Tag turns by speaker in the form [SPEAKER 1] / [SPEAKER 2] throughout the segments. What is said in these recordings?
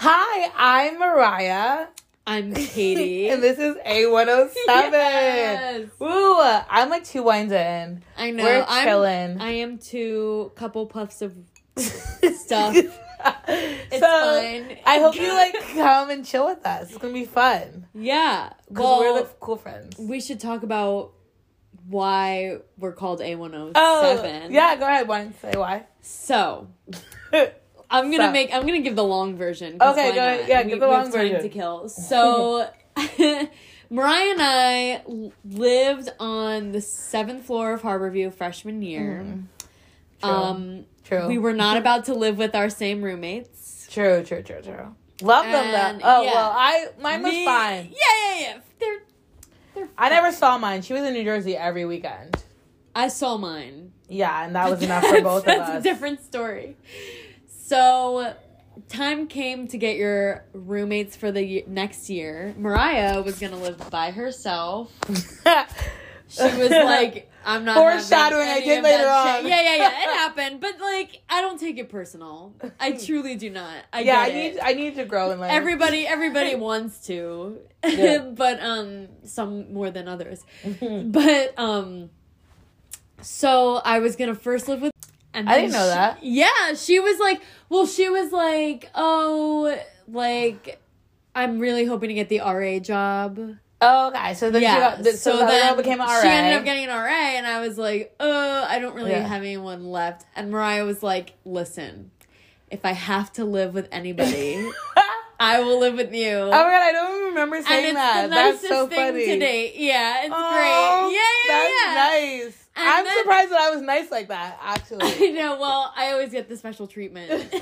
[SPEAKER 1] Hi, I'm Mariah.
[SPEAKER 2] I'm Katie.
[SPEAKER 1] And this is A107.
[SPEAKER 2] Yes.
[SPEAKER 1] Woo! I'm like two wines in.
[SPEAKER 2] I know.
[SPEAKER 1] We're
[SPEAKER 2] I'm,
[SPEAKER 1] chilling.
[SPEAKER 2] I am two couple puffs of stuff.
[SPEAKER 1] it's
[SPEAKER 2] fine.
[SPEAKER 1] I hope you like come and chill with us. It's gonna be fun.
[SPEAKER 2] Yeah.
[SPEAKER 1] Because
[SPEAKER 2] Well,
[SPEAKER 1] we're the cool friends.
[SPEAKER 2] we should talk about why we're called A107.
[SPEAKER 1] Oh, yeah, go ahead. Why say why?
[SPEAKER 2] So, I'm gonna
[SPEAKER 1] Stop.
[SPEAKER 2] make. I'm gonna give the long version.
[SPEAKER 1] Okay, go ahead. Yeah,
[SPEAKER 2] we,
[SPEAKER 1] give the long version.
[SPEAKER 2] to kill. So, Mariah and I lived on the seventh floor of Harborview freshman year.
[SPEAKER 1] Mm-hmm. True.
[SPEAKER 2] Um,
[SPEAKER 1] True.
[SPEAKER 2] we were not about to live with our same roommates.
[SPEAKER 1] True, true, true, true. Love them
[SPEAKER 2] And,
[SPEAKER 1] though. Oh
[SPEAKER 2] yeah.
[SPEAKER 1] well, I mine was
[SPEAKER 2] Me-
[SPEAKER 1] fine.
[SPEAKER 2] Yeah, yeah, yeah. They're, they're
[SPEAKER 1] I never saw mine. She was in New Jersey every weekend.
[SPEAKER 2] I saw mine.
[SPEAKER 1] Yeah, and that was enough for both of us.
[SPEAKER 2] That's a different story. So, time came to get your roommates for the next year. Mariah was gonna live by herself. She was like, "I'm not."
[SPEAKER 1] Foreshadowing, I did later
[SPEAKER 2] shit."
[SPEAKER 1] on.
[SPEAKER 2] Yeah, yeah, yeah. It happened, but like, I don't take it personal. I truly do not. I
[SPEAKER 1] yeah, I
[SPEAKER 2] get it.
[SPEAKER 1] need I need to grow in life.
[SPEAKER 2] Everybody, everybody wants to,
[SPEAKER 1] Yeah.
[SPEAKER 2] but um, some more than others. but um, so I was gonna first live with. And
[SPEAKER 1] I didn't know
[SPEAKER 2] she-
[SPEAKER 1] that.
[SPEAKER 2] Yeah, she was like, well, she was like, oh, like, I'm really hoping to get the RA job.
[SPEAKER 1] Oh, okay. So then
[SPEAKER 2] yeah,
[SPEAKER 1] she got, so, the other girl became an RA.
[SPEAKER 2] she ended up getting an RA, and I was like, uh, I don't really
[SPEAKER 1] Yeah.
[SPEAKER 2] have anyone left. And Mariah was like, listen, if I have to live with anybody, I will live with you.
[SPEAKER 1] Oh my god, I don't even remember saying that.
[SPEAKER 2] the
[SPEAKER 1] That's so funny.
[SPEAKER 2] Today. Yeah, it's
[SPEAKER 1] Oh,
[SPEAKER 2] great. Yeah, yeah, yeah.
[SPEAKER 1] that's
[SPEAKER 2] yeah.
[SPEAKER 1] nice. I'm
[SPEAKER 2] then-
[SPEAKER 1] surprised that I was nice like that. actually.
[SPEAKER 2] I know. Well, I always get the special treatment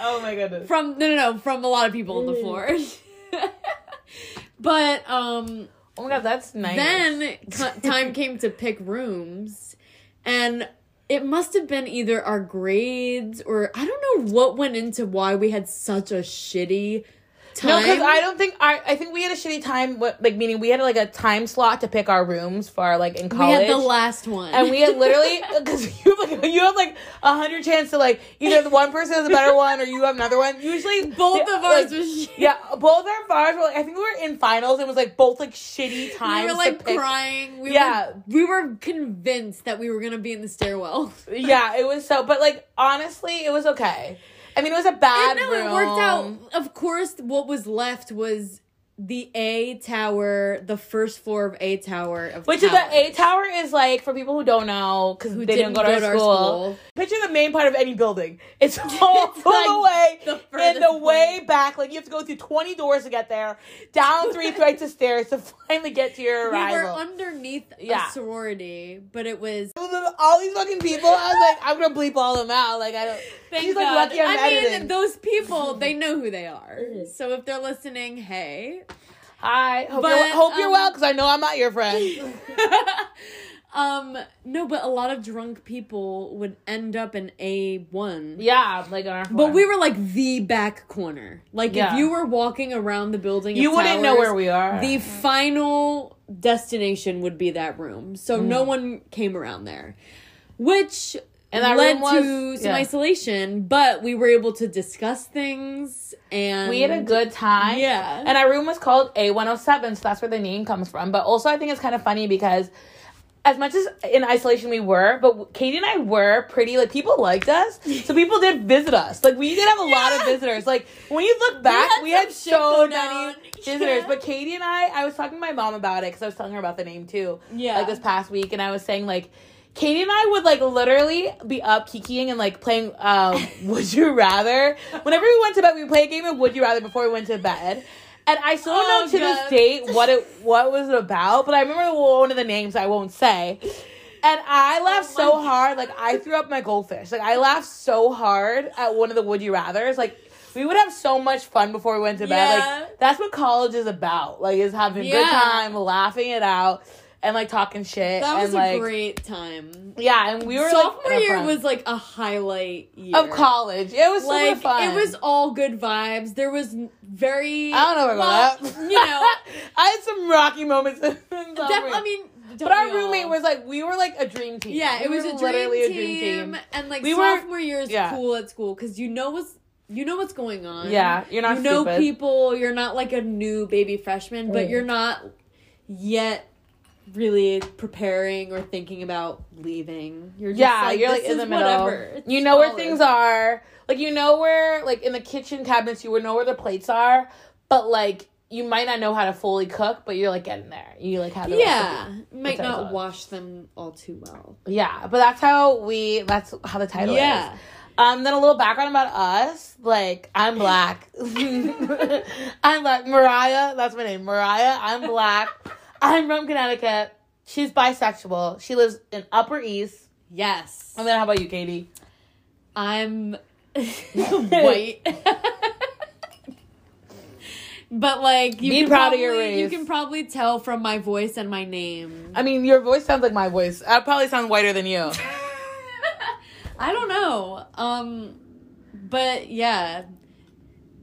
[SPEAKER 1] oh my goodness.
[SPEAKER 2] from no, no, no, from a lot of people on the floor. but um,
[SPEAKER 1] Oh my god, that's nice.
[SPEAKER 2] then time came to pick rooms, and it must have been either our grades or I don't know what went into why we had such a shitty time.
[SPEAKER 1] No, because I don't think I. I think we had a shitty time. What like meaning we had like a time slot to pick our rooms for like in college.
[SPEAKER 2] we had the last one,
[SPEAKER 1] and we had literally because you have like you have like a hundred chance to like either the one person has a better one or you have another one. Usually
[SPEAKER 2] both
[SPEAKER 1] yeah,
[SPEAKER 2] of ours
[SPEAKER 1] like, yeah, both our bars were like I think we were in finals. It was like both like shitty times.
[SPEAKER 2] We were like crying. We
[SPEAKER 1] Yeah.
[SPEAKER 2] were, we were convinced that we were gonna be in the stairwell.
[SPEAKER 1] Yeah, it was so. But like honestly, it was okay. I mean, it was a bad
[SPEAKER 2] And no,
[SPEAKER 1] room.
[SPEAKER 2] it worked out. Of course, what was left was the A tower, the first floor of A tower of
[SPEAKER 1] Which is the. A tower is like for people who don't know because
[SPEAKER 2] Who
[SPEAKER 1] they didn't, go to, our, school. Picture the main part of any building. It's all
[SPEAKER 2] It's
[SPEAKER 1] the
[SPEAKER 2] like
[SPEAKER 1] way
[SPEAKER 2] the
[SPEAKER 1] in
[SPEAKER 2] furthest
[SPEAKER 1] the way back. Like you have to go through twenty doors to get there, down three flights of stairs to finally get to your arrival.
[SPEAKER 2] We were underneath
[SPEAKER 1] Yeah.
[SPEAKER 2] a sorority, but it was.
[SPEAKER 1] all these fucking people. I was like, I'm gonna bleep all them out. Like I don't.
[SPEAKER 2] Thank
[SPEAKER 1] She's like
[SPEAKER 2] God.
[SPEAKER 1] lucky I'm
[SPEAKER 2] I
[SPEAKER 1] editing.
[SPEAKER 2] mean, those people, they know who they are. So if they're listening, hey.
[SPEAKER 1] Hi. Hope,
[SPEAKER 2] But,
[SPEAKER 1] you're, hope you're
[SPEAKER 2] um,
[SPEAKER 1] well because I know I'm not your friend.
[SPEAKER 2] um, no, but a lot of drunk people would end up in A1.
[SPEAKER 1] yeah, like on our.
[SPEAKER 2] But we were like the back corner. Like
[SPEAKER 1] Yeah.
[SPEAKER 2] if you were walking around the building,
[SPEAKER 1] You wouldn't know where we are.
[SPEAKER 2] The final destination would be that room, so no
[SPEAKER 1] Mm.
[SPEAKER 2] one came around there, which
[SPEAKER 1] And that
[SPEAKER 2] led
[SPEAKER 1] was-
[SPEAKER 2] to some
[SPEAKER 1] yeah.
[SPEAKER 2] isolation. But we were able to discuss things, and
[SPEAKER 1] We had a good time.
[SPEAKER 2] Yeah.
[SPEAKER 1] And our room was called A107, so that's where the name comes from. But also, I think it's kind of funny because as much as in isolation we were, but Katie and I were pretty, like, people liked us. So people did visit us. Like, we did have a lot of visitors. Like, when you look back,
[SPEAKER 2] had
[SPEAKER 1] we had, so many visitors.
[SPEAKER 2] Yeah.
[SPEAKER 1] But Katie and I, I was talking to my mom about it because I was telling her about the name too.
[SPEAKER 2] Yeah.
[SPEAKER 1] Like, this past week. And I was saying, like, Katie and I would like literally be up kikiing and like playing um Would You Rather. Whenever we went to bed, we play a game of Would You Rather before we went to bed. And I still don't
[SPEAKER 2] Oh,
[SPEAKER 1] know to this date what it what was it about, but I remember one of the names I won't say. And I laughed
[SPEAKER 2] Oh
[SPEAKER 1] so hard, like I threw up my goldfish. Like I laughed so hard at one of the Would You Rather's. Like we would have so much fun before we went to bed.
[SPEAKER 2] Yeah.
[SPEAKER 1] Like that's what college is about. Like is having a good time, laughing it out, and like talking shit.
[SPEAKER 2] that was
[SPEAKER 1] and,
[SPEAKER 2] a
[SPEAKER 1] like,
[SPEAKER 2] great time.
[SPEAKER 1] Yeah, and we were
[SPEAKER 2] Sophomore
[SPEAKER 1] like,
[SPEAKER 2] year was like a highlight year
[SPEAKER 1] of college. It was
[SPEAKER 2] like
[SPEAKER 1] super fun.
[SPEAKER 2] it was all good vibes. There was very.
[SPEAKER 1] I don't know about
[SPEAKER 2] well,
[SPEAKER 1] that.
[SPEAKER 2] You know,
[SPEAKER 1] I had some rocky moments. in
[SPEAKER 2] def- I mean,
[SPEAKER 1] but our
[SPEAKER 2] we all?
[SPEAKER 1] roommate was like, we were like a dream team.
[SPEAKER 2] Yeah, it
[SPEAKER 1] We
[SPEAKER 2] was
[SPEAKER 1] were
[SPEAKER 2] a dream,
[SPEAKER 1] literally
[SPEAKER 2] team, and like
[SPEAKER 1] We were-
[SPEAKER 2] sophomore year is
[SPEAKER 1] yeah.
[SPEAKER 2] cool at school because you know what's you know what's going on.
[SPEAKER 1] Yeah, you're not
[SPEAKER 2] You know people. You're not like a new baby freshman, but
[SPEAKER 1] Mm.
[SPEAKER 2] you're not yet really preparing or thinking about leaving. You're just
[SPEAKER 1] yeah,
[SPEAKER 2] like,
[SPEAKER 1] you're
[SPEAKER 2] this
[SPEAKER 1] like in
[SPEAKER 2] is
[SPEAKER 1] the middle.
[SPEAKER 2] Whatever.
[SPEAKER 1] You know where things are. Like you know where like in the kitchen cabinets you would know where the plates are, but like you might not know how to fully cook, but you're like getting there. You like have the
[SPEAKER 2] Yeah, might not wash them all too well.
[SPEAKER 1] Yeah, but that's how we that's how the title
[SPEAKER 2] Yeah.
[SPEAKER 1] is. Um then a little background about us. Like I'm black. I'm black. Mariah, that's my name. Mariah, I'm black. I'm from Connecticut. She's bisexual. She lives in Upper East.
[SPEAKER 2] Yes,
[SPEAKER 1] And then how about you, Katie?
[SPEAKER 2] I'm white. But like you
[SPEAKER 1] Be
[SPEAKER 2] can
[SPEAKER 1] proud of
[SPEAKER 2] probably,
[SPEAKER 1] your
[SPEAKER 2] You can probably tell from my voice and my name.
[SPEAKER 1] I mean, your voice sounds like my voice. I probably sound whiter than you.
[SPEAKER 2] I don't know. Um but yeah.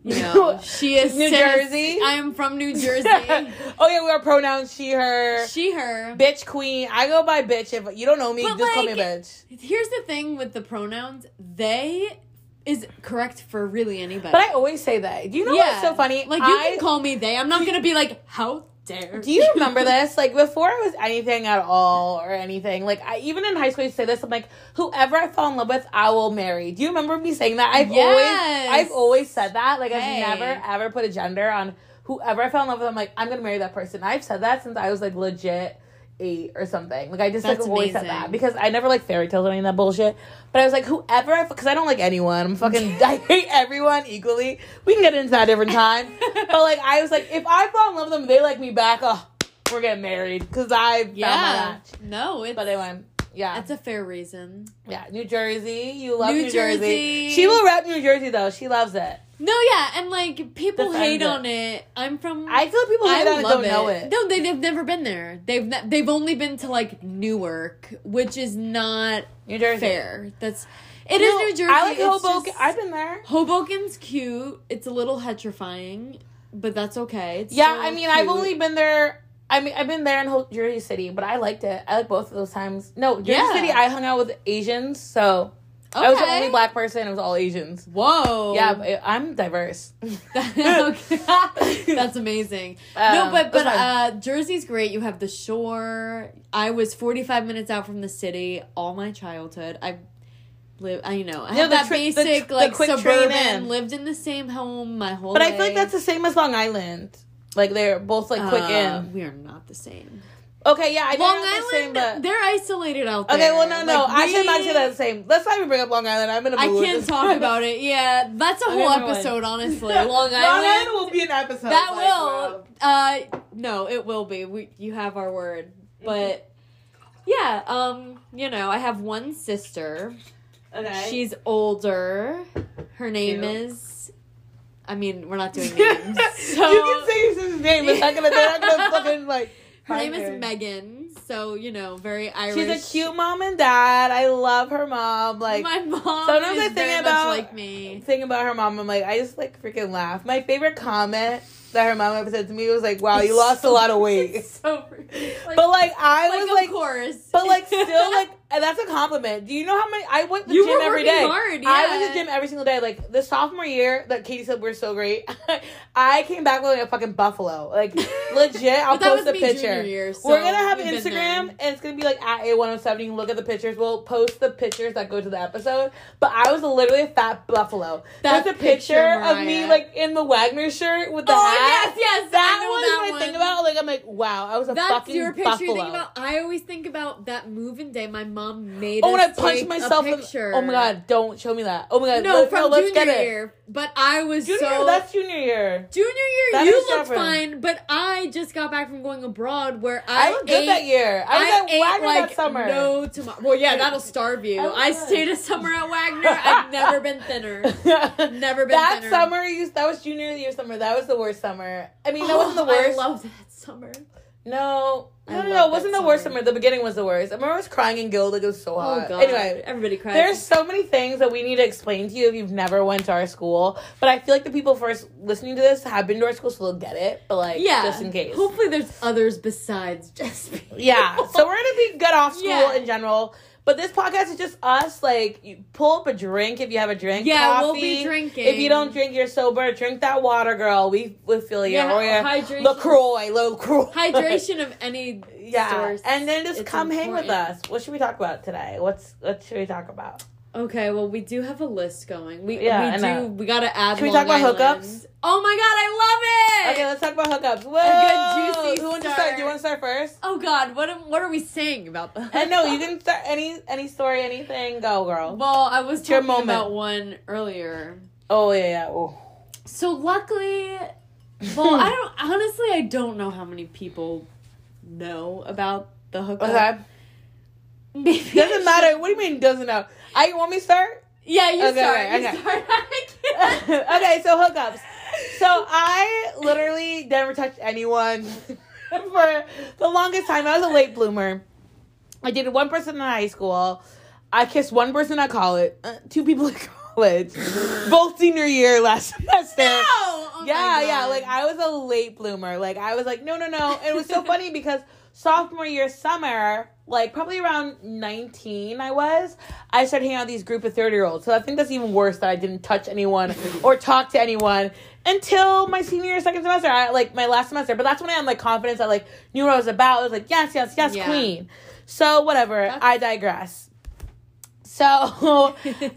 [SPEAKER 2] You know, she is
[SPEAKER 1] New. Jersey?
[SPEAKER 2] I am from New Jersey.
[SPEAKER 1] oh yeah, we are pronouns she, her,
[SPEAKER 2] she her.
[SPEAKER 1] bitch, queen. I go by bitch. If you don't know me,
[SPEAKER 2] But,
[SPEAKER 1] just call me a bitch.
[SPEAKER 2] Here's the thing with the pronouns. They is correct for really anybody.
[SPEAKER 1] But I always say that. Do you know what's so funny?
[SPEAKER 2] Like you
[SPEAKER 1] I,
[SPEAKER 2] can call me they. I'm not gonna be like, how dare
[SPEAKER 1] Do you remember this? Like before I was anything at all or anything. Like I even in high school I used to say this. I'm like, whoever I fall in love with, I will marry. Do you remember me saying that? I've
[SPEAKER 2] Yes.
[SPEAKER 1] always I've always said that. Like
[SPEAKER 2] Hey.
[SPEAKER 1] I've never ever put a gender on whoever I fell in love with. I'm like, I'm gonna marry that person. I've said that since I was like legit eight or something. Like I just like
[SPEAKER 2] That's
[SPEAKER 1] always said that because I never like fairy tales or any of that bullshit. But I was like, whoever because I don't like anyone. I'm fucking I hate everyone equally. We can get into that different time. but like I was like, if I fall in love with them, they like me back. Oh, we're getting married because I found my
[SPEAKER 2] Yeah.
[SPEAKER 1] match.
[SPEAKER 2] No, it's
[SPEAKER 1] But they went. Yeah,
[SPEAKER 2] that's a fair reason.
[SPEAKER 1] yeah. New Jersey, you love
[SPEAKER 2] New
[SPEAKER 1] New, Jersey.
[SPEAKER 2] Jersey.
[SPEAKER 1] She will rep New Jersey though. She loves it.
[SPEAKER 2] No, yeah, and like people
[SPEAKER 1] Defend
[SPEAKER 2] hate
[SPEAKER 1] it.
[SPEAKER 2] on it. I'm from.
[SPEAKER 1] I feel like people hate
[SPEAKER 2] I
[SPEAKER 1] on it don't know it.
[SPEAKER 2] No, they, they've never been there. They've ne- they've only been to like Newark, which is not
[SPEAKER 1] New Jersey.
[SPEAKER 2] fair. That's it is
[SPEAKER 1] No,
[SPEAKER 2] New Jersey.
[SPEAKER 1] I like
[SPEAKER 2] it's
[SPEAKER 1] Hoboken.
[SPEAKER 2] just-
[SPEAKER 1] I've been there.
[SPEAKER 2] Hoboken's cute. It's a little hetrifying, but that's okay. It's
[SPEAKER 1] Yeah, I mean, I've only been there. I mean, I've been there in Ho- Jersey City, but I liked it. I like both of those times. No, Jersey
[SPEAKER 2] Yeah.
[SPEAKER 1] City, I hung out with Asians, so I was the only black person. It was all Asians.
[SPEAKER 2] Whoa.
[SPEAKER 1] Yeah, I'm diverse.
[SPEAKER 2] Okay. That's amazing. no,
[SPEAKER 1] Um,
[SPEAKER 2] but but uh, Jersey's great. You have the shore. I was forty five minutes out from the city all my childhood. I live. I you know I had that
[SPEAKER 1] tri-
[SPEAKER 2] basic
[SPEAKER 1] the
[SPEAKER 2] like suburban.
[SPEAKER 1] in.
[SPEAKER 2] Lived in the same home my whole.
[SPEAKER 1] But I feel like that's the same as Long Island. Like they're both like quick
[SPEAKER 2] Uh,
[SPEAKER 1] in.
[SPEAKER 2] We are not the same.
[SPEAKER 1] Okay, yeah, I know
[SPEAKER 2] Long
[SPEAKER 1] they're not
[SPEAKER 2] Island,
[SPEAKER 1] the same, but
[SPEAKER 2] they're isolated out there.
[SPEAKER 1] okay, well, no, no,
[SPEAKER 2] Like,
[SPEAKER 1] I should not say that the same. Let's not even bring up Long Island. I'm in a
[SPEAKER 2] I
[SPEAKER 1] mood.
[SPEAKER 2] can't talk about it. Yeah, that's a whole
[SPEAKER 1] never mind.
[SPEAKER 2] episode, honestly. Long Island.
[SPEAKER 1] Long Island will be an episode.
[SPEAKER 2] That
[SPEAKER 1] like,
[SPEAKER 2] will. Uh, no, it will be. We, you have our word. But yeah, um, you know, I have one sister.
[SPEAKER 1] Okay.
[SPEAKER 2] She's older. Her name
[SPEAKER 1] Cute.
[SPEAKER 2] is. I mean, we're not doing names. So
[SPEAKER 1] you can say your sister's name. It's not gonna. They're not gonna fucking like.
[SPEAKER 2] Her name is. Megan. So you know, very Irish.
[SPEAKER 1] She's a cute mom and dad. I love her mom. Like
[SPEAKER 2] My mom.
[SPEAKER 1] sometimes
[SPEAKER 2] is
[SPEAKER 1] I think about-
[SPEAKER 2] like me.
[SPEAKER 1] thing about her mom. I'm like, I just like freaking laugh. My favorite comment that her mom ever said to me was like, "Wow, you lost a lot of weight."
[SPEAKER 2] So. Like,
[SPEAKER 1] But like I
[SPEAKER 2] like,
[SPEAKER 1] was
[SPEAKER 2] of
[SPEAKER 1] like,
[SPEAKER 2] course.
[SPEAKER 1] but like still like and that's a compliment. Do you know how many I went to the
[SPEAKER 2] You
[SPEAKER 1] gym
[SPEAKER 2] were
[SPEAKER 1] every day?
[SPEAKER 2] hard,
[SPEAKER 1] I went to the gym every single day. Like the sophomore year that Katie said we're so great, I came back with like a fucking buffalo. Like legit, I'll post a picture.
[SPEAKER 2] year, so
[SPEAKER 1] we're gonna have Instagram and it's gonna be like at A107. You can look at the pictures. We'll post the pictures that go to the episode. But I was literally a fat buffalo. That's a
[SPEAKER 2] picture,
[SPEAKER 1] picture, of me like in the Wagner shirt with the
[SPEAKER 2] oh
[SPEAKER 1] hat.
[SPEAKER 2] yes, yes,
[SPEAKER 1] That
[SPEAKER 2] I
[SPEAKER 1] was
[SPEAKER 2] that
[SPEAKER 1] what I think about. Like I'm like, wow, I was a
[SPEAKER 2] That's
[SPEAKER 1] fucking
[SPEAKER 2] your picture
[SPEAKER 1] buffalo.
[SPEAKER 2] you think about. I always think about that moving day. My mom made
[SPEAKER 1] Oh, when I punched myself in. Oh my god! Don't show me that. Oh my god!
[SPEAKER 2] No,
[SPEAKER 1] let,
[SPEAKER 2] from
[SPEAKER 1] let's
[SPEAKER 2] junior
[SPEAKER 1] get it.
[SPEAKER 2] year. But I was
[SPEAKER 1] Junior,
[SPEAKER 2] so
[SPEAKER 1] that's junior year.
[SPEAKER 2] junior year.
[SPEAKER 1] That
[SPEAKER 2] you looked
[SPEAKER 1] different.
[SPEAKER 2] fine, but I just got back from going abroad where
[SPEAKER 1] I,
[SPEAKER 2] I,
[SPEAKER 1] looked
[SPEAKER 2] ate,
[SPEAKER 1] good that year. I was at
[SPEAKER 2] ate
[SPEAKER 1] Wagner
[SPEAKER 2] like
[SPEAKER 1] that summer.
[SPEAKER 2] no tomorrow. Well, yeah, that'll starve you.
[SPEAKER 1] Oh
[SPEAKER 2] I
[SPEAKER 1] I
[SPEAKER 2] stayed a summer at Wagner. I've never been thinner. Never been
[SPEAKER 1] that
[SPEAKER 2] thinner.
[SPEAKER 1] summer, you that was junior year summer. That was the worst summer. I mean, that oh, wasn't the
[SPEAKER 2] Oh,
[SPEAKER 1] worst.
[SPEAKER 2] I summer.
[SPEAKER 1] no,
[SPEAKER 2] I
[SPEAKER 1] no, no, no. It wasn't the worst
[SPEAKER 2] summer.
[SPEAKER 1] The beginning was the worst. I remember I was crying in Guild. Like it was so oh, hot.
[SPEAKER 2] Oh god.
[SPEAKER 1] Anyway,
[SPEAKER 2] everybody cried.
[SPEAKER 1] There's so many things that we need to explain to you if you've never went to our school. But I feel like the people first listening to this have been to our school, so they'll get it. But like,
[SPEAKER 2] yeah.
[SPEAKER 1] just in case.
[SPEAKER 2] Hopefully, there's others besides just me.
[SPEAKER 1] Yeah. So we're gonna be good off school
[SPEAKER 2] Yeah.
[SPEAKER 1] in general. But this podcast is just us. Like, you pull up a drink if you have a drink.
[SPEAKER 2] Yeah,
[SPEAKER 1] coffee.
[SPEAKER 2] we'll be drinking.
[SPEAKER 1] If you don't drink, you're sober. Drink that water, girl. We we feel you.
[SPEAKER 2] Yeah,
[SPEAKER 1] or your
[SPEAKER 2] hydration.
[SPEAKER 1] Lacroix, Lacroix.
[SPEAKER 2] Hydration of any
[SPEAKER 1] Yeah,
[SPEAKER 2] source.
[SPEAKER 1] and then just
[SPEAKER 2] it's
[SPEAKER 1] come hang with us. What should we talk about today? What's what should we talk about?
[SPEAKER 2] Okay, well, we do have a list going. We
[SPEAKER 1] Yeah,
[SPEAKER 2] we do.
[SPEAKER 1] know.
[SPEAKER 2] We gotta add.
[SPEAKER 1] Should we
[SPEAKER 2] Long
[SPEAKER 1] talk about
[SPEAKER 2] Island.
[SPEAKER 1] hookups?
[SPEAKER 2] Oh my god, I love it.
[SPEAKER 1] Okay, let's talk about hookups. Whoa,
[SPEAKER 2] good juicy
[SPEAKER 1] Who wants to
[SPEAKER 2] start.
[SPEAKER 1] Do you want to start first?
[SPEAKER 2] Oh god, what am, what are we saying about the?
[SPEAKER 1] And no, you can start any any story, anything. Go, girl.
[SPEAKER 2] Well, I was
[SPEAKER 1] It's your
[SPEAKER 2] talking about one earlier.
[SPEAKER 1] Oh yeah, yeah. Oh.
[SPEAKER 2] So luckily, well, I don't honestly. I don't know how many people know about the hookup.
[SPEAKER 1] Okay.
[SPEAKER 2] Maybe
[SPEAKER 1] Doesn't matter. What do you mean doesn't know? I want me to start?
[SPEAKER 2] Yeah, you
[SPEAKER 1] Okay,
[SPEAKER 2] start.
[SPEAKER 1] okay,
[SPEAKER 2] you
[SPEAKER 1] okay.
[SPEAKER 2] start.
[SPEAKER 1] Okay, so hookups. So I literally never touched anyone for the longest time. I was a late bloomer. I dated one person in high school. I kissed one person at college. Uh, two people at college. Both senior year last semester.
[SPEAKER 2] No! Oh
[SPEAKER 1] yeah, yeah. Like I was a late bloomer. Like I was like, no, no, no. And it was so funny because sophomore year summer, like probably around 19 I was, I started hanging out with these group of 30 year olds. So I think that's even worse that I didn't touch anyone or talk to anyone until my senior second semester. I like my last semester. But that's when I had like confidence. I like knew what I was about. I was like, yes, yes, yes,
[SPEAKER 2] Yeah.
[SPEAKER 1] queen. So whatever.
[SPEAKER 2] That's-
[SPEAKER 1] I digress. So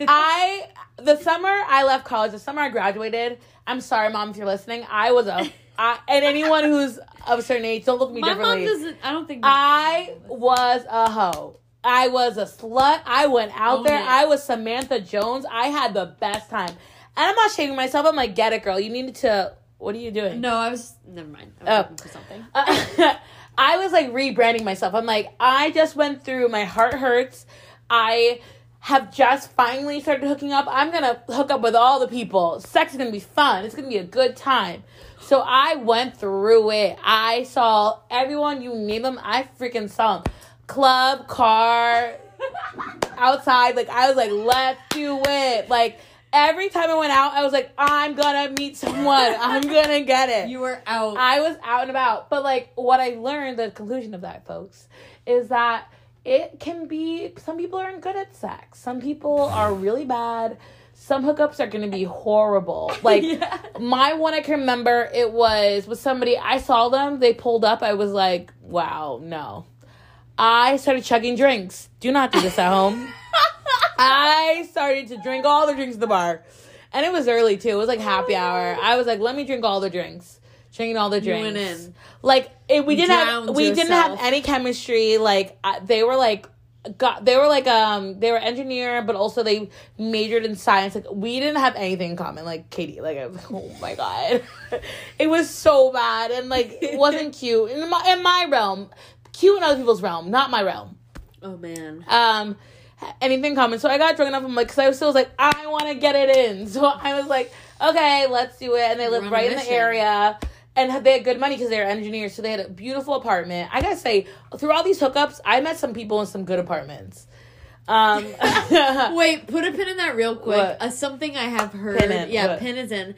[SPEAKER 1] I the summer I left college, the summer I graduated. I'm sorry, mom, if you're listening. I was a I, and anyone who's of a certain age, don't look at me
[SPEAKER 2] My mom
[SPEAKER 1] differently.
[SPEAKER 2] doesn't. I don't think.
[SPEAKER 1] I was a hoe. I was a slut. I went out
[SPEAKER 2] Own
[SPEAKER 1] there.
[SPEAKER 2] it.
[SPEAKER 1] I was Samantha Jones. I had the best time. And I'm not shaming myself. I'm like, get it, girl. You needed to. What are you doing?
[SPEAKER 2] No, I was. Never mind. I was
[SPEAKER 1] Oh.
[SPEAKER 2] for something.
[SPEAKER 1] Uh, I was like rebranding myself. I'm like, I just went through my heart hurts. I have just finally started hooking up. I'm gonna hook up with all the people. Sex is gonna be fun. It's gonna be a good time. So I went through it. I saw everyone, you name them, I freaking saw them. Club, car, outside. Like I was like, let's do it. Like every time I went out, I was like, I'm gonna meet someone. I'm gonna get it.
[SPEAKER 2] You were out.
[SPEAKER 1] I was out and about. But like what I learned, the conclusion of that, folks, is that it can be some people aren't good at sex. Some people are really bad. Some hookups are gonna be horrible. Like
[SPEAKER 2] Yeah.
[SPEAKER 1] my one I can remember it was with somebody I saw them, they pulled up, I was like, wow, no. I started chugging drinks. Do not do this at home. I started to drink all the drinks at the bar. And it was early too. It was like happy hour. I was like, let me drink all the drinks. Drinking all the
[SPEAKER 2] You
[SPEAKER 1] drinks.
[SPEAKER 2] went in.
[SPEAKER 1] Like it, we didn't have
[SPEAKER 2] Drowned
[SPEAKER 1] we didn't have any chemistry. Like I, they were like got they were like um they were engineer but also they majored in science like we didn't have anything in common like katie like I was like, oh my god it was so bad and like it wasn't cute in my in my realm cute in other people's realm not my realm
[SPEAKER 2] oh man.
[SPEAKER 1] um anything common. So I got drunk enough. I'm like, because I was still was like, I want to get it in. So I was like, okay, let's do it. And they lived right in the area. And they had good money because they were engineers, so they had a beautiful apartment. I gotta say, through all these hookups, I met some people in some good apartments. Um,
[SPEAKER 2] Wait, put a pin in that real quick. Uh, something I have heard.
[SPEAKER 1] Pin in,
[SPEAKER 2] Yeah,
[SPEAKER 1] what?
[SPEAKER 2] pin is in.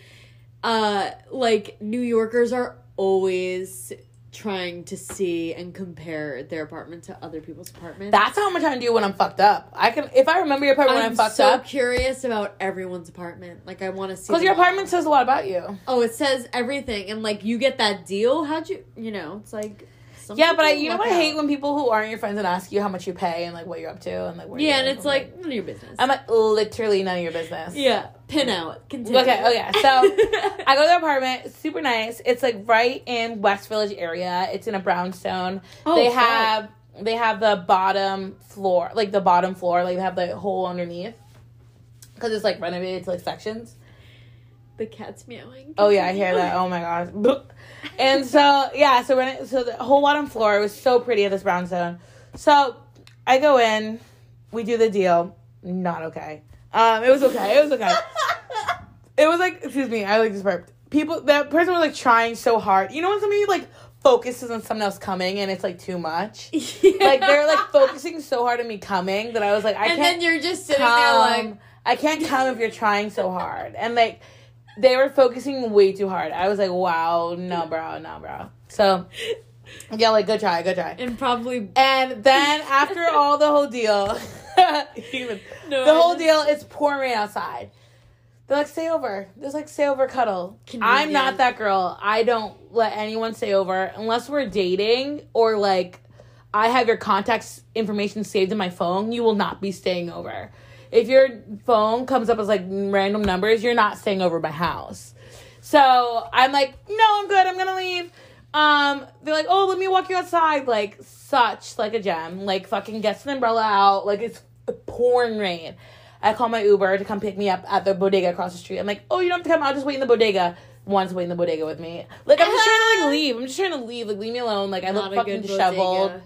[SPEAKER 2] Uh, like New Yorkers are always trying to see and compare their apartment to other people's apartments.
[SPEAKER 1] that's how much I do when I'm fucked up. I can, if I remember your apartment when
[SPEAKER 2] I'm
[SPEAKER 1] I'm fucked
[SPEAKER 2] so
[SPEAKER 1] up, I'm so
[SPEAKER 2] curious about everyone's apartment. Like, I want to see.
[SPEAKER 1] because your
[SPEAKER 2] them all.
[SPEAKER 1] apartment says a lot about you.
[SPEAKER 2] Oh, it says everything, and like you get that deal. How'd you? You know, it's like. Some
[SPEAKER 1] Yeah, but I, you know what I hate when people who aren't your friends and ask you how much you pay and like what you're up to and like where
[SPEAKER 2] Yeah, and it's
[SPEAKER 1] I'm
[SPEAKER 2] like none of your business.
[SPEAKER 1] I'm like literally none of your business.
[SPEAKER 2] yeah, pin out. Continue.
[SPEAKER 1] Okay, okay. So I go to the apartment. Super nice. It's like right in West Village area. It's in a brownstone.
[SPEAKER 2] Oh,
[SPEAKER 1] they have they have the bottom floor, like the bottom floor, like they have the hole underneath because it's like renovated to like sections.
[SPEAKER 2] the cat's meowing.
[SPEAKER 1] Oh yeah, I hear that. Oh my gosh. And so yeah, so when it, so the whole bottom floor was so pretty at this brownstone. So I go in, we do the deal. Not okay. Um, it was okay. It was okay. It was like, excuse me, I like just burped. People, that person was like trying so hard. You know when somebody like focuses on someone else coming and it's like too much. Like they're like focusing so hard on me coming that I was like, I
[SPEAKER 2] and
[SPEAKER 1] can't
[SPEAKER 2] then you're just sitting
[SPEAKER 1] come.
[SPEAKER 2] there like,
[SPEAKER 1] I can't come if you're trying so hard. And like they were focusing way too hard. I was like, wow, no, bro, no, bro. So yeah, like good try, good try.
[SPEAKER 2] and probably
[SPEAKER 1] And then after all the whole deal, Even-
[SPEAKER 2] No,
[SPEAKER 1] the whole deal is pouring outside. They're like, stay over. There's like, stay over, cuddle. I'm not that girl. I don't let anyone stay over unless we're dating or like I have your contacts information saved in my phone. You will not be staying over. If your phone comes up as like random numbers, you're not staying over my house. So I'm like, no, I'm good. I'm gonna leave. Um, they're like, oh, let me walk you outside. Like, such like a gem. Like, fucking gets an umbrella out. Like, it's pouring rain. I call my Uber to come pick me up at the bodega across the street. I'm like, oh, you don't have to come. I'll just wait in the bodega. One's wait in the bodega with me. Like, I'm just trying to like leave. I'm just trying to leave. Like, leave me alone. Like, I look
[SPEAKER 2] Not
[SPEAKER 1] fucking disheveled.
[SPEAKER 2] bodega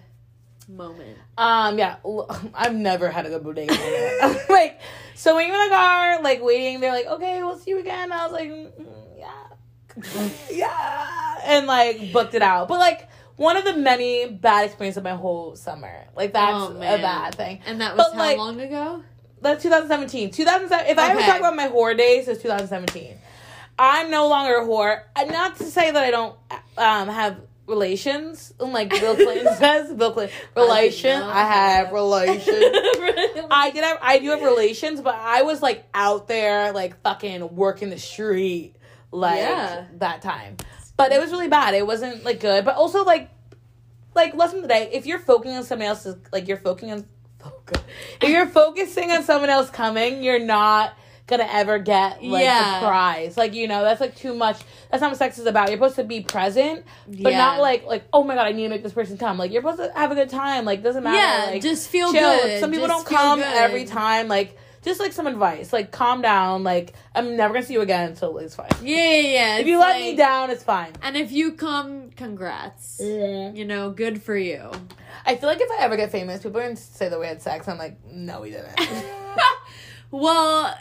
[SPEAKER 2] moment.
[SPEAKER 1] Um, yeah, I've never had a good bodega. moment. like, so when you're in the car, like waiting, they're like, okay, we'll see you again. I was like, mm, yeah, yeah, and like booked it out. But like one of the many bad experiences of my whole summer. Like that's
[SPEAKER 2] Oh,
[SPEAKER 1] a bad thing.
[SPEAKER 2] And that was
[SPEAKER 1] But,
[SPEAKER 2] how
[SPEAKER 1] like-
[SPEAKER 2] long ago?
[SPEAKER 1] That's 2017. 2007. If I ever
[SPEAKER 2] Okay.
[SPEAKER 1] talk about my whore days, it's 2017. I'm no longer a whore. Not to say that I don't um, have relations, and like Bill Clinton says. Bill Clinton relation.
[SPEAKER 2] know.
[SPEAKER 1] I have relations. I did have I do have relations, but I was like out there like fucking working the street like
[SPEAKER 2] Yeah.
[SPEAKER 1] that time. But it was really bad. It wasn't like good. But also like like lesson today, if you're focusing on somebody else's like you're focusing on focus if you're focusing on someone else coming, you're not gonna ever get like
[SPEAKER 2] Yeah.
[SPEAKER 1] the prize. Like, you know, that's like too much that's not what sex is about. You're supposed to be present, but
[SPEAKER 2] Yeah.
[SPEAKER 1] not like like, oh my god, I need to make this person come. Like you're supposed to have a good time. Like doesn't matter.
[SPEAKER 2] Yeah,
[SPEAKER 1] like,
[SPEAKER 2] just feel
[SPEAKER 1] chill.
[SPEAKER 2] good.
[SPEAKER 1] Some people
[SPEAKER 2] Just
[SPEAKER 1] don't come
[SPEAKER 2] good.
[SPEAKER 1] every time. Like, just like some advice. Like, calm down. Like, I'm never gonna see you again until it's fine.
[SPEAKER 2] Yeah, yeah, yeah.
[SPEAKER 1] If you
[SPEAKER 2] it's
[SPEAKER 1] let me down, it's fine.
[SPEAKER 2] And if you come, congrats. Mm-hmm. You know, good for you.
[SPEAKER 1] I feel like if I ever get famous, people are gonna say that we had sex. I'm like, no, we didn't.
[SPEAKER 2] well,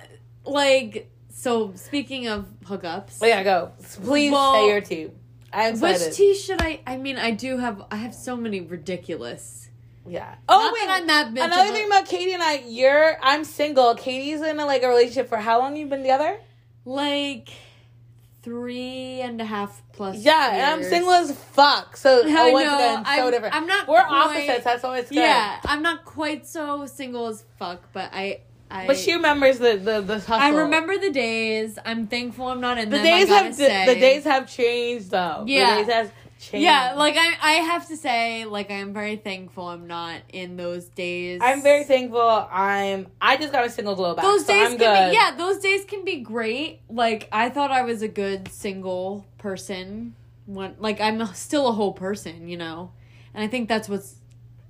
[SPEAKER 2] like, so speaking of hookups,
[SPEAKER 1] but yeah, go. Please
[SPEAKER 2] Well,
[SPEAKER 1] say your tea. I'm excited.
[SPEAKER 2] which tea should I? I mean, I do have. I have so many ridiculous.
[SPEAKER 1] yeah. Oh
[SPEAKER 2] Not
[SPEAKER 1] wait.
[SPEAKER 2] that I'm that bitch
[SPEAKER 1] Another thing about Katie and I, you're I'm single. Katie's in a, like a relationship for how long? You've been together?
[SPEAKER 2] like three and a half plus.
[SPEAKER 1] Yeah, and I'm single as fuck. So
[SPEAKER 2] I
[SPEAKER 1] oh, once
[SPEAKER 2] know,
[SPEAKER 1] again, so
[SPEAKER 2] I'm-
[SPEAKER 1] different.
[SPEAKER 2] I'm not
[SPEAKER 1] We're
[SPEAKER 2] quite-
[SPEAKER 1] opposites. That's always good.
[SPEAKER 2] Yeah, I'm not quite so single as fuck, but I. I
[SPEAKER 1] But she remembers the the the hustle.
[SPEAKER 2] I remember the days. I'm thankful I'm not in
[SPEAKER 1] the
[SPEAKER 2] them.
[SPEAKER 1] days have
[SPEAKER 2] say.
[SPEAKER 1] the days have changed though.
[SPEAKER 2] Yeah.
[SPEAKER 1] the days has changed.
[SPEAKER 2] Yeah, like I, I have to say, like I'm very thankful I'm not in those days.
[SPEAKER 1] I'm very thankful. I'm. I just got a single glow back.
[SPEAKER 2] Those
[SPEAKER 1] so
[SPEAKER 2] days
[SPEAKER 1] I'm
[SPEAKER 2] can
[SPEAKER 1] good.
[SPEAKER 2] be yeah, those days can be great. Like I thought I was a good single person. When like I'm still a whole person, you know, and I think that's what's.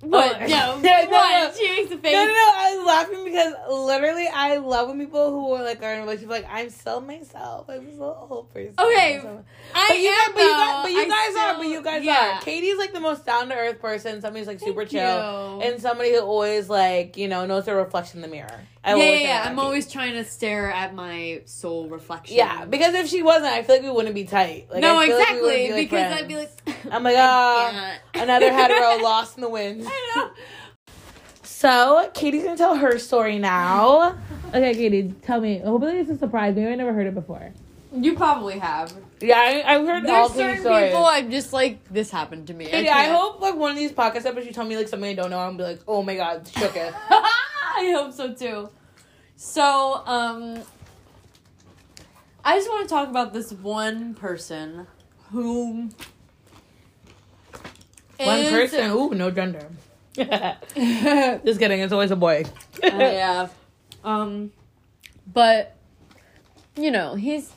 [SPEAKER 2] What?
[SPEAKER 1] Oh,
[SPEAKER 2] no,
[SPEAKER 1] yeah, no,
[SPEAKER 2] what?
[SPEAKER 1] no.
[SPEAKER 2] She makes a face.
[SPEAKER 1] No, no, no. I was laughing because literally, I love when people who are like are in a relationship like I'm still myself. I'm still a whole person.
[SPEAKER 2] Okay,
[SPEAKER 1] I'm
[SPEAKER 2] I
[SPEAKER 1] But you,
[SPEAKER 2] am,
[SPEAKER 1] guys, but you guys,
[SPEAKER 2] though.
[SPEAKER 1] but you
[SPEAKER 2] I
[SPEAKER 1] guys are,
[SPEAKER 2] still-
[SPEAKER 1] but you guys
[SPEAKER 2] yeah.
[SPEAKER 1] are. Katie's like the most down to earth person. Somebody who's like super
[SPEAKER 2] Thank
[SPEAKER 1] chill,
[SPEAKER 2] you.
[SPEAKER 1] and somebody who always like you know knows their reflection in the mirror. I
[SPEAKER 2] yeah, yeah, yeah. I'm always trying to stare at my soul reflection.
[SPEAKER 1] Yeah, because if she wasn't, I feel like we wouldn't be tight. Like,
[SPEAKER 2] no,
[SPEAKER 1] I feel like
[SPEAKER 2] exactly.
[SPEAKER 1] be, like,
[SPEAKER 2] because
[SPEAKER 1] friends.
[SPEAKER 2] I'd be like,
[SPEAKER 1] I'm like,
[SPEAKER 2] I
[SPEAKER 1] ah,
[SPEAKER 2] can't.
[SPEAKER 1] another hetero lost in the wind.
[SPEAKER 2] I know.
[SPEAKER 1] So Katie's gonna tell her story now. Okay, Katie, tell me. Hopefully, it's a surprise. Maybe I never heard it before.
[SPEAKER 2] You probably have.
[SPEAKER 1] Yeah, I, I've heard all
[SPEAKER 2] There's
[SPEAKER 1] Katie's
[SPEAKER 2] certain
[SPEAKER 1] stories.
[SPEAKER 2] people I'm just like, this happened to me.
[SPEAKER 1] Katie, I
[SPEAKER 2] can't.
[SPEAKER 1] hope like one of these podcast episodes you tell me like something I don't know. I'm be like, oh my god, shook it.
[SPEAKER 2] I hope so too. So, um, I just want to talk about this one person who.
[SPEAKER 1] One
[SPEAKER 2] is-
[SPEAKER 1] person. Ooh, no gender. Just kidding. It's always a boy.
[SPEAKER 2] Uh, yeah. Um, but you know he's.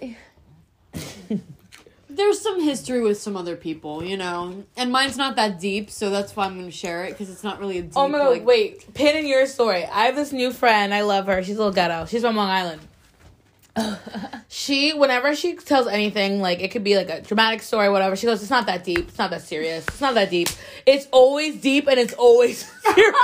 [SPEAKER 2] There's some history with some other people, you know, and mine's not that deep, so that's why I'm to share it because it's not really a deep.
[SPEAKER 1] Oh my god,
[SPEAKER 2] like,
[SPEAKER 1] wait. Pin in your story. I have this new friend. I love her. She's a little ghetto. She's from Long Island. She, whenever she tells anything, like it could be like a dramatic story, whatever, she goes, It's not that deep. It's not that serious. It's not that deep. It's always deep and it's always serious.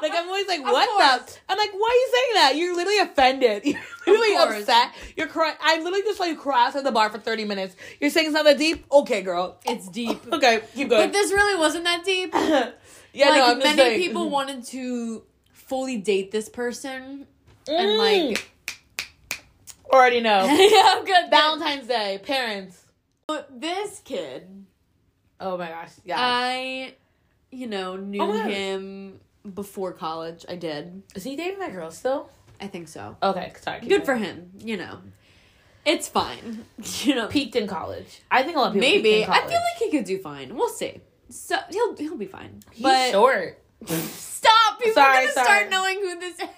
[SPEAKER 1] like, I'm always like, What the? I'm like, Why are you saying that? You're literally offended. You're literally upset. You're crying. I literally just saw you cry outside the bar for 30 minutes. You're saying it's not that deep? Okay, girl.
[SPEAKER 2] it's deep.
[SPEAKER 1] Okay, keep going.
[SPEAKER 2] But this really wasn't that deep.
[SPEAKER 1] yeah,
[SPEAKER 2] like
[SPEAKER 1] no, I'm just
[SPEAKER 2] many people wanted to fully date this person, and
[SPEAKER 1] Mm.
[SPEAKER 2] like,
[SPEAKER 1] Already know.
[SPEAKER 2] yeah, I'm good.
[SPEAKER 1] Valentine's Day, parents.
[SPEAKER 2] But this kid,
[SPEAKER 1] Oh my gosh, yeah.
[SPEAKER 2] I, you know, knew
[SPEAKER 1] Oh
[SPEAKER 2] him before college. I did.
[SPEAKER 1] Is he dating that girl still?
[SPEAKER 2] I think so.
[SPEAKER 1] Okay, sorry.
[SPEAKER 2] Good for him. You know, it's fine. You know,
[SPEAKER 1] Peaked in college. I think a lot of people.
[SPEAKER 2] maybe I feel like he could do fine. We'll see. So he'll he'll be fine.
[SPEAKER 1] he's
[SPEAKER 2] but
[SPEAKER 1] short.
[SPEAKER 2] stop! People
[SPEAKER 1] Sorry,
[SPEAKER 2] are gonna
[SPEAKER 1] sorry.
[SPEAKER 2] start knowing who this. is.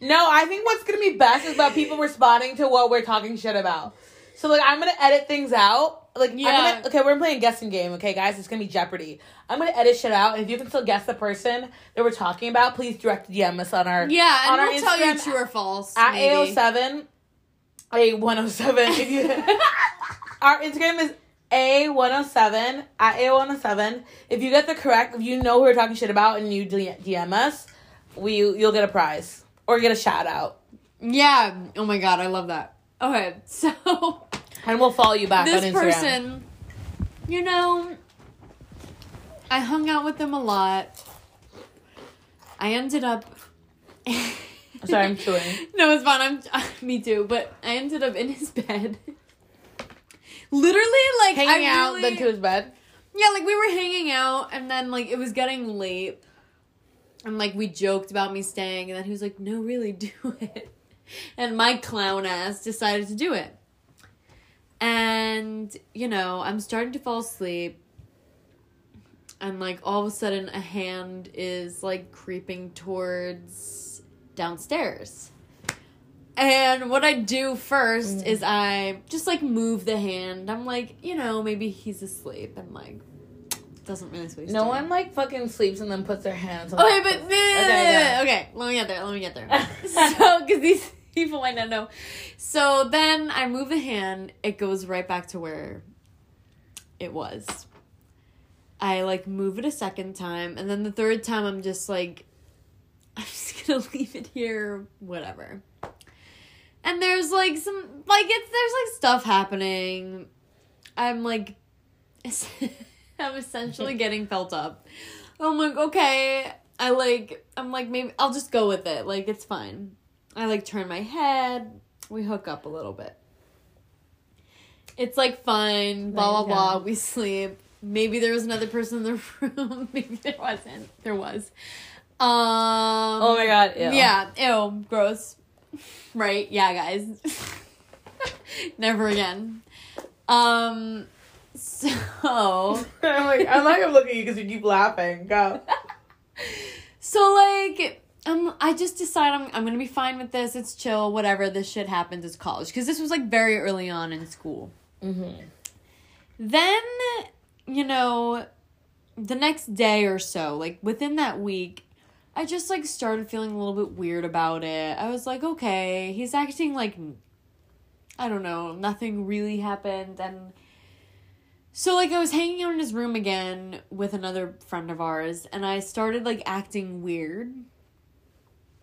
[SPEAKER 1] No, I think what's gonna be best is about people responding to what we're talking shit about. So like I'm gonna edit things out. Like
[SPEAKER 2] Yeah.
[SPEAKER 1] I'm gonna okay, we're playing a guessing game, okay guys? It's gonna be Jeopardy. I'm gonna edit shit out, and if you can still guess the person that we're talking about, please direct DM us on our
[SPEAKER 2] Yeah, and
[SPEAKER 1] on our
[SPEAKER 2] we'll tell you
[SPEAKER 1] Instagram
[SPEAKER 2] true or false.
[SPEAKER 1] at
[SPEAKER 2] maybe.
[SPEAKER 1] A07 A107 if you our Instagram is A107 at A107. If you get the correct if you know who we're talking shit about and you DM us, we you'll get a prize. Or get a shout out.
[SPEAKER 2] Yeah. Oh my god, I love that. Okay, so
[SPEAKER 1] And we'll follow you back
[SPEAKER 2] this
[SPEAKER 1] on Instagram.
[SPEAKER 2] person, you know, I hung out with them a lot. I ended up.
[SPEAKER 1] Sorry, I'm chewing.
[SPEAKER 2] No, it's fine. I'm uh, me too. But I ended up in his bed. Literally, like
[SPEAKER 1] Hanging
[SPEAKER 2] I
[SPEAKER 1] out,
[SPEAKER 2] really-
[SPEAKER 1] then to his bed.
[SPEAKER 2] Yeah, like we were hanging out, and then like it was getting late, and like we joked about me staying, and then he was like, "No, really, do it," and my clown ass decided to do it. And you know, I'm starting to fall asleep, and like all of a sudden, a hand is like creeping towards downstairs. And what I do first mm. is I just like move the hand. I'm like, you know, maybe he's asleep and like doesn't really sleep.
[SPEAKER 1] No one like fucking sleeps and then puts their hands on
[SPEAKER 2] Okay, but
[SPEAKER 1] Okay,
[SPEAKER 2] okay, let me get there. Let me get there. so, because these people might not know. So then I move the hand. It goes right back to where it was. I like move it a second time, and then the third time I'm just like, I'm just gonna leave it here, whatever. And there's like some like it's there's like stuff happening. I'm like, I'm essentially getting felt up. I'm like, okay. I like, I'm like, maybe I'll just go with it. Like, it's fine. I like turn my head. We hook up a little bit. It's like fine. Blah blah blah. We sleep. Maybe there was another person in the room. Maybe there wasn't. There was. Um.
[SPEAKER 1] Oh my god, ew.
[SPEAKER 2] Yeah. Ew. Gross. Right. Yeah, guys. Never again. Um. So.
[SPEAKER 1] I'm like, I'm not gonna look at you because you keep laughing. Go.
[SPEAKER 2] So like um I just decide I'm I'm gonna be fine with this. It's chill, whatever. This shit happens. It's college because this was like very early on in school.
[SPEAKER 1] Mm-hmm.
[SPEAKER 2] Then you know, the next day or so, like within that week, I just like started feeling a little bit weird about it. I was like, okay, he's acting like I don't know, nothing really happened and so like I was hanging out in his room again with another friend of ours and I started like acting weird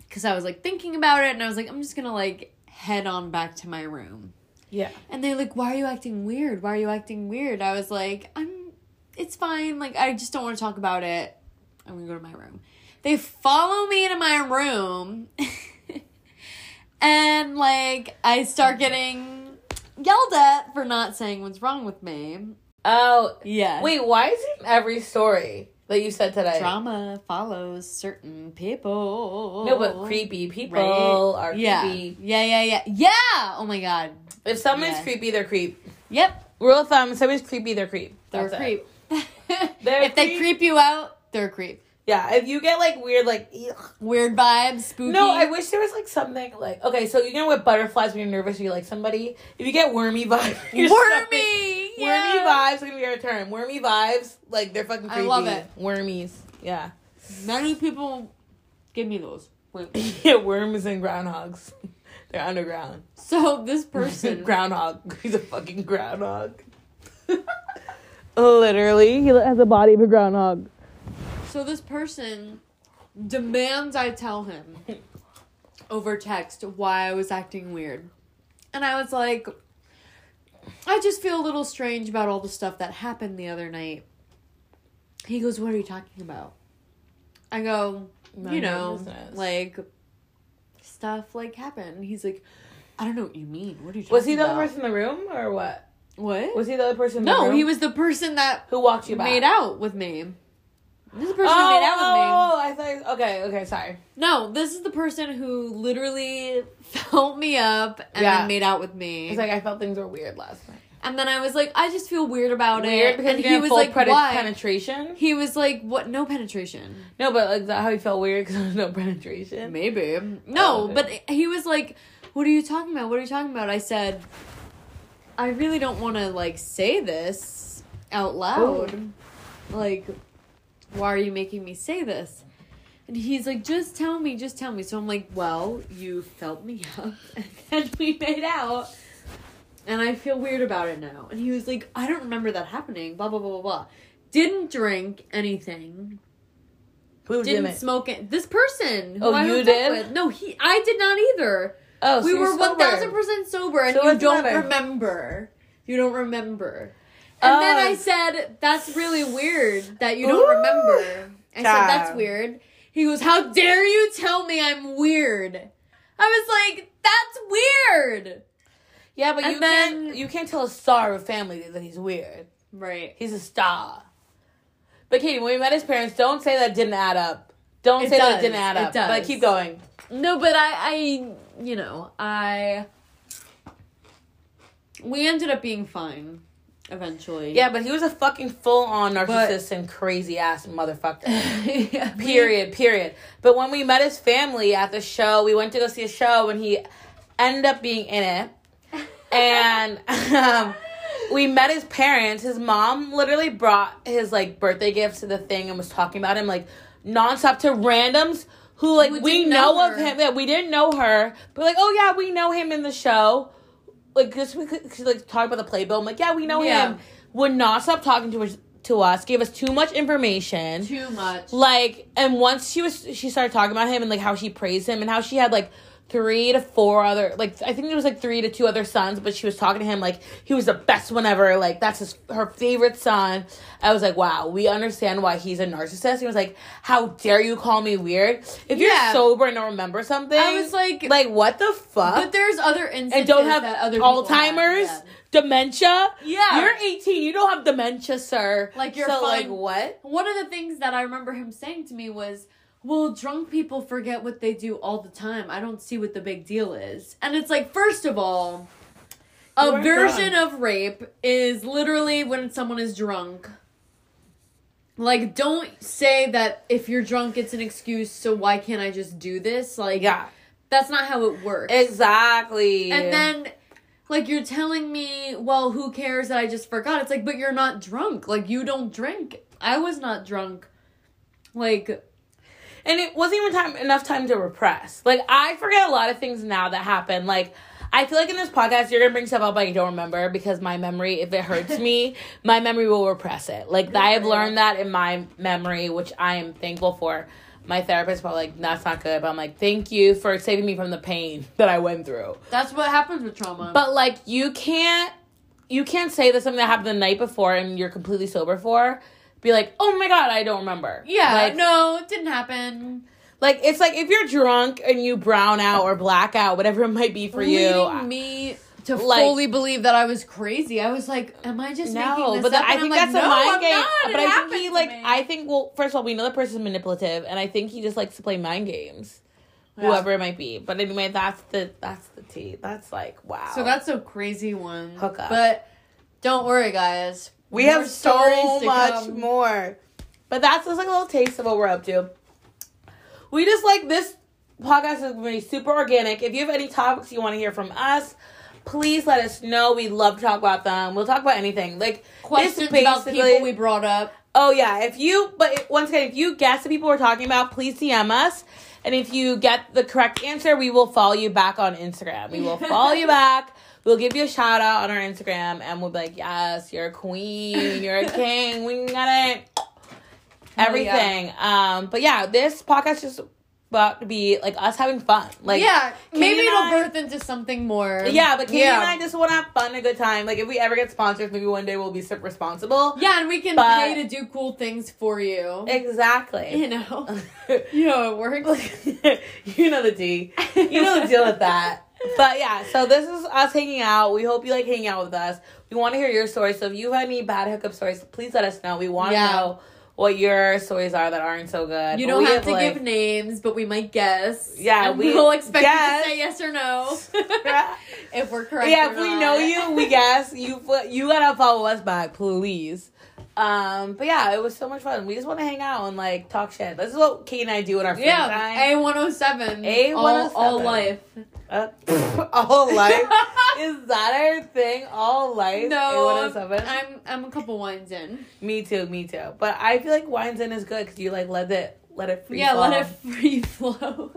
[SPEAKER 2] cuz I was like thinking about it and I was like I'm just going to like head on back to my room.
[SPEAKER 1] Yeah.
[SPEAKER 2] And they're like, "Why are you acting weird? Why are you acting weird?" I was like, "I'm it's fine. Like I just don't want to talk about it. I'm going to go to my room." They follow me into my room. and like I start getting yelled at for not saying what's wrong with me.
[SPEAKER 1] Oh,
[SPEAKER 2] Yeah.
[SPEAKER 1] wait. Why is it every story that you said today?
[SPEAKER 2] Drama follows certain people.
[SPEAKER 1] No, but creepy people
[SPEAKER 2] Right?
[SPEAKER 1] are
[SPEAKER 2] yeah.
[SPEAKER 1] creepy.
[SPEAKER 2] Yeah, yeah, yeah. Yeah! Oh my god.
[SPEAKER 1] If someone's
[SPEAKER 2] Yeah.
[SPEAKER 1] creepy, they're creep.
[SPEAKER 2] Yep.
[SPEAKER 1] Rule of thumb: if someone's creepy, they're creep.
[SPEAKER 2] They're
[SPEAKER 1] That's
[SPEAKER 2] creep.
[SPEAKER 1] They're
[SPEAKER 2] if they
[SPEAKER 1] creep.
[SPEAKER 2] creep you out, they're creep.
[SPEAKER 1] Yeah. If you get like weird, like ugh.
[SPEAKER 2] Weird vibes, spooky.
[SPEAKER 1] no, I wish there was like something like okay. So you know what butterflies when you're nervous or you like somebody. If you get wormy vibes, you're
[SPEAKER 2] Wormy!
[SPEAKER 1] Wormy
[SPEAKER 2] yeah.
[SPEAKER 1] vibes are gonna be our term. Wormy vibes, like they're fucking creepy.
[SPEAKER 2] I
[SPEAKER 1] creepy.
[SPEAKER 2] love it.
[SPEAKER 1] Wormies, yeah.
[SPEAKER 2] Many people give me those. Wait.
[SPEAKER 1] yeah, worms and groundhogs. They're underground.
[SPEAKER 2] So this person,
[SPEAKER 1] groundhog. He's a fucking groundhog. Literally, he has a body of a groundhog.
[SPEAKER 2] so this person demands I tell him over text why I was acting weird, and I was like, I just feel a little strange about all the stuff that happened the other night. He goes, "What are you talking about?" I go,
[SPEAKER 1] None
[SPEAKER 2] you know, like stuff like happened. He's like, I don't know what you mean. What are you talking
[SPEAKER 1] Was he the
[SPEAKER 2] about?
[SPEAKER 1] other person in the room or what?
[SPEAKER 2] What?
[SPEAKER 1] Was he the other person in the
[SPEAKER 2] no,
[SPEAKER 1] room?
[SPEAKER 2] he was the person that
[SPEAKER 1] Who walked you back?
[SPEAKER 2] made out with me. This is the person who made out with me.
[SPEAKER 1] oh, I thought. Okay, okay, sorry.
[SPEAKER 2] No, this is the person who literally felt me up and
[SPEAKER 1] Yeah.
[SPEAKER 2] then made out with me.
[SPEAKER 1] It's like I felt things were weird last night.
[SPEAKER 2] and then I was like, I just feel weird about
[SPEAKER 1] Weird
[SPEAKER 2] it.
[SPEAKER 1] because
[SPEAKER 2] and he was like, why?
[SPEAKER 1] penetration.
[SPEAKER 2] He was like, what? No penetration.
[SPEAKER 1] No, but like is that how he felt weird because there was no penetration.
[SPEAKER 2] Maybe. Oh, no,
[SPEAKER 1] okay.
[SPEAKER 2] but he was like, what are you talking about? What are you talking about? I said, I really don't want to like say this out loud. Like, why are you making me say this? And he's like, just tell me, just tell me. So I'm like, well, you felt me up, and then we made out, and I feel weird about it now. And he was like, I don't remember that happening. Blah blah blah blah blah. Didn't drink anything.
[SPEAKER 1] Who
[SPEAKER 2] Didn't
[SPEAKER 1] didn't?
[SPEAKER 2] smoke it. This person. Who
[SPEAKER 1] Oh,
[SPEAKER 2] I
[SPEAKER 1] you did?
[SPEAKER 2] With. No, he. I did not either.
[SPEAKER 1] oh,
[SPEAKER 2] we
[SPEAKER 1] so
[SPEAKER 2] were thousand percent sober, and
[SPEAKER 1] So
[SPEAKER 2] you don't
[SPEAKER 1] matter?
[SPEAKER 2] remember. You don't remember. And then. I um, said, "That's really weird that you don't
[SPEAKER 1] Ooh.
[SPEAKER 2] remember." I said, "That's weird." He goes, "How dare you tell me I'm weird?" I was like, "That's weird."
[SPEAKER 1] Yeah, but
[SPEAKER 2] And
[SPEAKER 1] you
[SPEAKER 2] then-
[SPEAKER 1] can't. You can't tell a star of a family that he's weird.
[SPEAKER 2] Right.
[SPEAKER 1] He's a star. But Katie, when we met his parents, don't say that didn't add up. Don't
[SPEAKER 2] It
[SPEAKER 1] say that
[SPEAKER 2] does.
[SPEAKER 1] it didn't add
[SPEAKER 2] It
[SPEAKER 1] up. But keep going.
[SPEAKER 2] No, but I, I, you know, I. We ended up being fine, eventually.
[SPEAKER 1] Yeah, but he was a fucking full on narcissist and crazy ass motherfucker.
[SPEAKER 2] Yeah, we-
[SPEAKER 1] period, period. But when we met his family at the show, we went to go see a show and he ended up being in it. And um, we met his parents. His mom literally brought his like birthday gifts to the thing and was talking about him like nonstop to randoms who like
[SPEAKER 2] Who
[SPEAKER 1] we know,
[SPEAKER 2] know
[SPEAKER 1] of him. Yeah, we didn't know her, but like, oh yeah, we know him in the show. Like, just because like talk about the playbill. I'm like, yeah, we know
[SPEAKER 2] Yeah.
[SPEAKER 1] him. Would not stop talking to us. To us, gave us too much information
[SPEAKER 2] Too much.
[SPEAKER 1] like and once she was she started talking about him and like how she praised him and how she had like three to four other like i think it was like three to two other sons but she was talking to him like he was the best one ever. Like that's his her favorite son. I was like wow we understand why he's a narcissist. He was like how dare you call me weird? If you're sober and don't remember something
[SPEAKER 2] I was like,
[SPEAKER 1] like what the fuck?
[SPEAKER 2] but there's other instances
[SPEAKER 1] and don't have
[SPEAKER 2] that other
[SPEAKER 1] alzheimer's
[SPEAKER 2] have,
[SPEAKER 1] dementia.
[SPEAKER 2] Yeah.
[SPEAKER 1] you're 18 you don't have dementia sir.
[SPEAKER 2] Like, you're
[SPEAKER 1] so like what.
[SPEAKER 2] One of the things that I remember him saying to me was, "Well, drunk people forget what they do all the time. I don't see what the big deal is." And it's like, first of all, a version
[SPEAKER 1] drunk.
[SPEAKER 2] of rape is literally when someone is drunk. Like, don't say that if you're drunk, it's an excuse. So why can't I just do this? Like,
[SPEAKER 1] yeah
[SPEAKER 2] that's not how it works.
[SPEAKER 1] exactly
[SPEAKER 2] And then, like, you're telling me, well, who cares that I just forgot? It's like, but you're not drunk. Like, you don't drink. I was not drunk. Like,
[SPEAKER 1] and it wasn't even time enough time to repress. Like I forget a lot of things now that happen. Like I feel like in this podcast you're gonna bring stuff up I don't remember because my memory, if it hurts me, my memory will repress it. Like I have learned that in my memory, which I am thankful for. My therapist probably like that's not good, but I'm like thank you for saving me from the pain that I went through.
[SPEAKER 2] that's what happens with trauma.
[SPEAKER 1] But like you can't you can't say that something that happened the night before and you're completely sober for. Be like, oh my god, I don't remember.
[SPEAKER 2] yeah,
[SPEAKER 1] like,
[SPEAKER 2] no, it didn't happen.
[SPEAKER 1] Like it's like if you're drunk and you brown out or black out, whatever it might be for you.
[SPEAKER 2] Me to
[SPEAKER 1] like-
[SPEAKER 2] fully believe that I was crazy. I was like, am I just making
[SPEAKER 1] No, but that? I think that's a mind
[SPEAKER 2] I'm
[SPEAKER 1] game.
[SPEAKER 2] not. It
[SPEAKER 1] But I think he like
[SPEAKER 2] me.
[SPEAKER 1] I think well, first of all, we know the person's manipulative, and I think he just likes to play mind games.
[SPEAKER 2] Yeah.
[SPEAKER 1] Whoever it might be. But anyway, that's the that's the tea. That's like wow.
[SPEAKER 2] So that's a crazy one.
[SPEAKER 1] Hookup.
[SPEAKER 2] But don't worry, guys.
[SPEAKER 1] We
[SPEAKER 2] More
[SPEAKER 1] have so much
[SPEAKER 2] come.
[SPEAKER 1] more. But that's just like a little taste of what we're up to. We just like this podcast is going to be super organic. If you have any topics you want to hear from us, please let us know. We'd love to talk about them. We'll talk about anything. Like
[SPEAKER 2] Questions about people we brought up.
[SPEAKER 1] Oh yeah, if you but once again, if you guess the people we're talking about, please DM us. And if you get the correct answer, we will follow you back on Instagram. We will follow you back. We'll give you a shout out on our Instagram, and we'll be like, "Yes, you're a queen, you're a king. We got it." Everything. Um, but yeah, this podcast is about to be like us having fun. Like
[SPEAKER 2] yeah, maybe
[SPEAKER 1] Katie
[SPEAKER 2] it'll
[SPEAKER 1] I-
[SPEAKER 2] birth into something more.
[SPEAKER 1] yeah, but Katie
[SPEAKER 2] Yeah.
[SPEAKER 1] and I just want to have fun, and a good time. Like if we ever get sponsors, maybe one day we'll be super responsible.
[SPEAKER 2] Yeah, and we can
[SPEAKER 1] But-
[SPEAKER 2] pay to do cool things for you.
[SPEAKER 1] Exactly.
[SPEAKER 2] you know, you know it works.
[SPEAKER 1] you know the D. You know the deal with that. But yeah, so this is us hanging out. We hope you like hanging out with us. We want to hear your stories. So if you have any bad hookup stories, please let us know. We want to
[SPEAKER 2] Yeah.
[SPEAKER 1] know what your stories are that aren't so good.
[SPEAKER 2] You don't
[SPEAKER 1] we
[SPEAKER 2] have to
[SPEAKER 1] like-
[SPEAKER 2] give names, but we might guess.
[SPEAKER 1] Yeah,
[SPEAKER 2] And
[SPEAKER 1] we
[SPEAKER 2] we'll expect
[SPEAKER 1] guess.
[SPEAKER 2] you to say yes or no. if we're correct.
[SPEAKER 1] yeah, if we
[SPEAKER 2] not.
[SPEAKER 1] know you, we guess you. You gotta follow us back, please. Um, but yeah, it was so much fun. We just want to hang out and like talk shit. This is what Kate and I do in our free
[SPEAKER 2] Yeah,
[SPEAKER 1] time.
[SPEAKER 2] A one hundred seven.
[SPEAKER 1] A107.
[SPEAKER 2] All, all life.
[SPEAKER 1] Uh, all life is that our thing? All life.
[SPEAKER 2] No,
[SPEAKER 1] A107?
[SPEAKER 2] I'm I'm a couple wines in.
[SPEAKER 1] Me too. Me too. But I feel like wines in is good because you like let it let it free.
[SPEAKER 2] yeah,
[SPEAKER 1] fall.
[SPEAKER 2] let it free flow.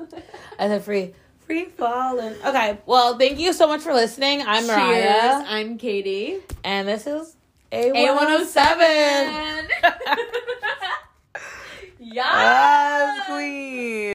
[SPEAKER 1] I said free. Free falling. Okay. Well, thank you so much for listening. I'm
[SPEAKER 2] Cheers.
[SPEAKER 1] Mariah.
[SPEAKER 2] I'm Katie.
[SPEAKER 1] And this is A107.
[SPEAKER 2] A one hundred seven. Yeah.
[SPEAKER 1] Yes, queen.